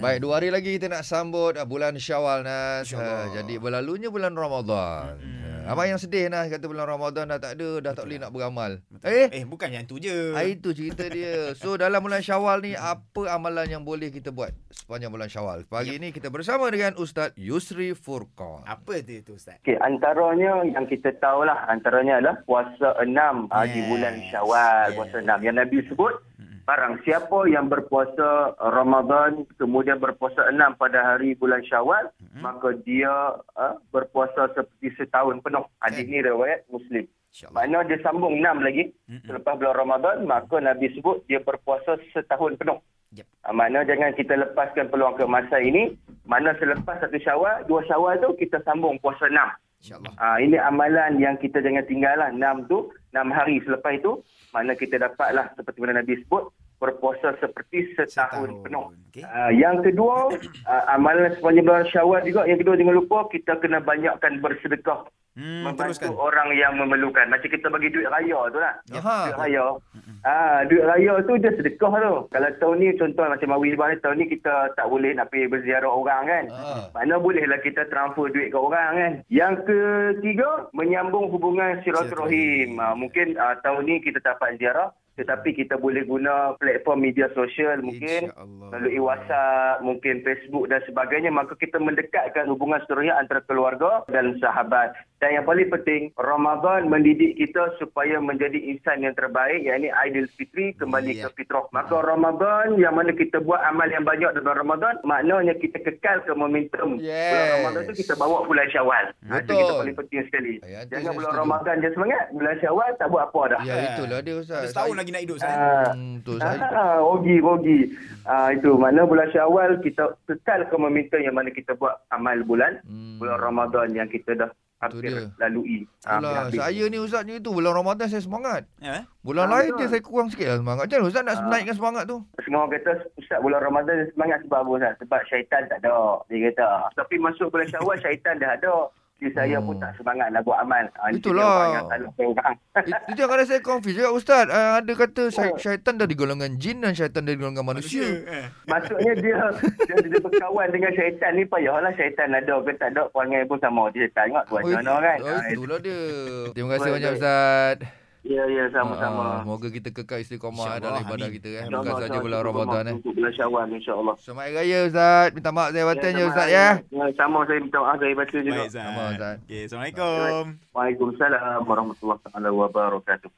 Baik, dua hari lagi kita nak sambut uh, bulan Syawal Nas. InsyaAllah. Uh, jadi berlalunya bulan Ramadan. Mm-mm. Uh, abang yang sedih Nas kata bulan Ramadan dah tak ada, dah tak boleh nak beramal. Betul. Eh, Eh bukan yang tu je. ah, itu cerita dia. So dalam bulan Syawal ni apa amalan yang boleh kita buat sepanjang bulan Syawal? Pagi ni kita bersama dengan Ustaz Yusri Furqan. Apa tu tu Ustaz? Okey, antaranya yang kita tahulah antaranya adalah puasa enam yes. di bulan Syawal, Yes. puasa enam. Yang Nabi sebut. Barang siapa yang berpuasa Ramadan kemudian berpuasa enam pada hari bulan Syawal, Mm-mm. maka dia uh, berpuasa seperti setahun penuh. Hadis ni riwayat Muslim. Makna dia sambung enam lagi Mm-mm. selepas bulan Ramadan, maka Nabi sebut dia berpuasa setahun penuh. Yep. Uh, makna jangan kita lepaskan peluang ke masa ini. Mana selepas satu syawal, dua syawal tu kita sambung puasa enam. InsyaAllah. Ah ini amalan yang kita jangan tinggal lah. Enam tu, enam hari selepas itu, mana kita dapatlah seperti mana Nabi sebut, berpuasa seperti setahun, penuh. Okey. Ah, yang kedua, ah, amalan sepanjang bulan syawal juga. Yang kedua jangan lupa, kita kena banyakkan bersedekah. Hmm, membantu teruskan. orang yang memerlukan. Macam kita bagi duit raya tu lah. Aha. Duit raya. Ah, duit raya tu dia sedekah tu. Kalau tahun ni contoh macam Mawi ni tahun ni kita tak boleh nak pergi berziarah orang kan. Ah. Mana bolehlah kita transfer duit ke orang kan. Yang ketiga, menyambung hubungan silaturahim. Silaturahim. Ha, mungkin uh, tahun ni kita dapat ziarah tetapi kita boleh guna platform media sosial mungkin melalui WhatsApp, mungkin Facebook dan sebagainya maka kita mendekatkan hubungan silaturahim antara keluarga dan sahabat. Dan yang paling penting, Ramadan mendidik kita supaya menjadi insan yang terbaik, yakni Aidil Fitri kembali Ya. ke fitrah. Maka Ramadan yang mana kita buat amal yang banyak dalam Ramadan, maknanya kita kekal ke momentum. Yes. Bulan Ramadan tu kita bawa bulan Syawal. Itu kita paling penting sekali. Ya, itu Jangan bulan. Ramadan je semangat, bulan Syawal tak buat apa dah. Ya, itulah dia Ustaz. Ada setahun lagi nak hidup Ustaz. Ah, Hmm, betul saya. Ah, rogi, rogi. Ah, itu mana bulan Syawal kita kekal ke momentum yang mana kita buat amal bulan Hmm. bulan Ramadan yang kita dah hampir dia. lalui. Ah, habis. saya ni Ustaz ni tu bulan Ramadan saya semangat. Ya, eh? Bulan Ah, lain betul. je saya kurang sikit lah semangat. Macam Ustaz nak Ah. menaikkan semangat tu? Setengah orang kata Ustaz bulan Ramadan dia semangat sebab apa Ustaz? Sebab syaitan tak ada. Dia kata. Tapi masuk bulan Syawal syaitan dah ada. Jadi saya Hmm. pun tak semangat nak buat amal. Ah, ini Itulah. orang yang salah orang. It- Itu yang kadang saya confuse juga Ustaz. Uh, ada kata Oh. syaitan dari golongan jin dan syaitan dari golongan manusia. Eh. Maksudnya dia, dia dia berkawan dengan syaitan ni payahlah syaitan ada ke tak ada perangai pun sama dia syaitan ingat buat Oh, mana kan. oh, itulah dia. Terima kasih banyak. Ustaz. Ya ya Ah, sama-sama. Moga kita kekal istiqamah InsyaAllah, dalam ibadah amin. kita eh. Bukan saja bulan Ramadan eh. Untuk bulan Syawal insya-Allah. Selamat Hari Raya Ustaz. Minta maaf saya batin je sama- Ustaz ya. ya. Sama saya minta maaf saya baca juga. Baik Ustaz. Sama, Ustaz. Okey, Assalamualaikum. Waalaikumsalam warahmatullahi wabarakatuh.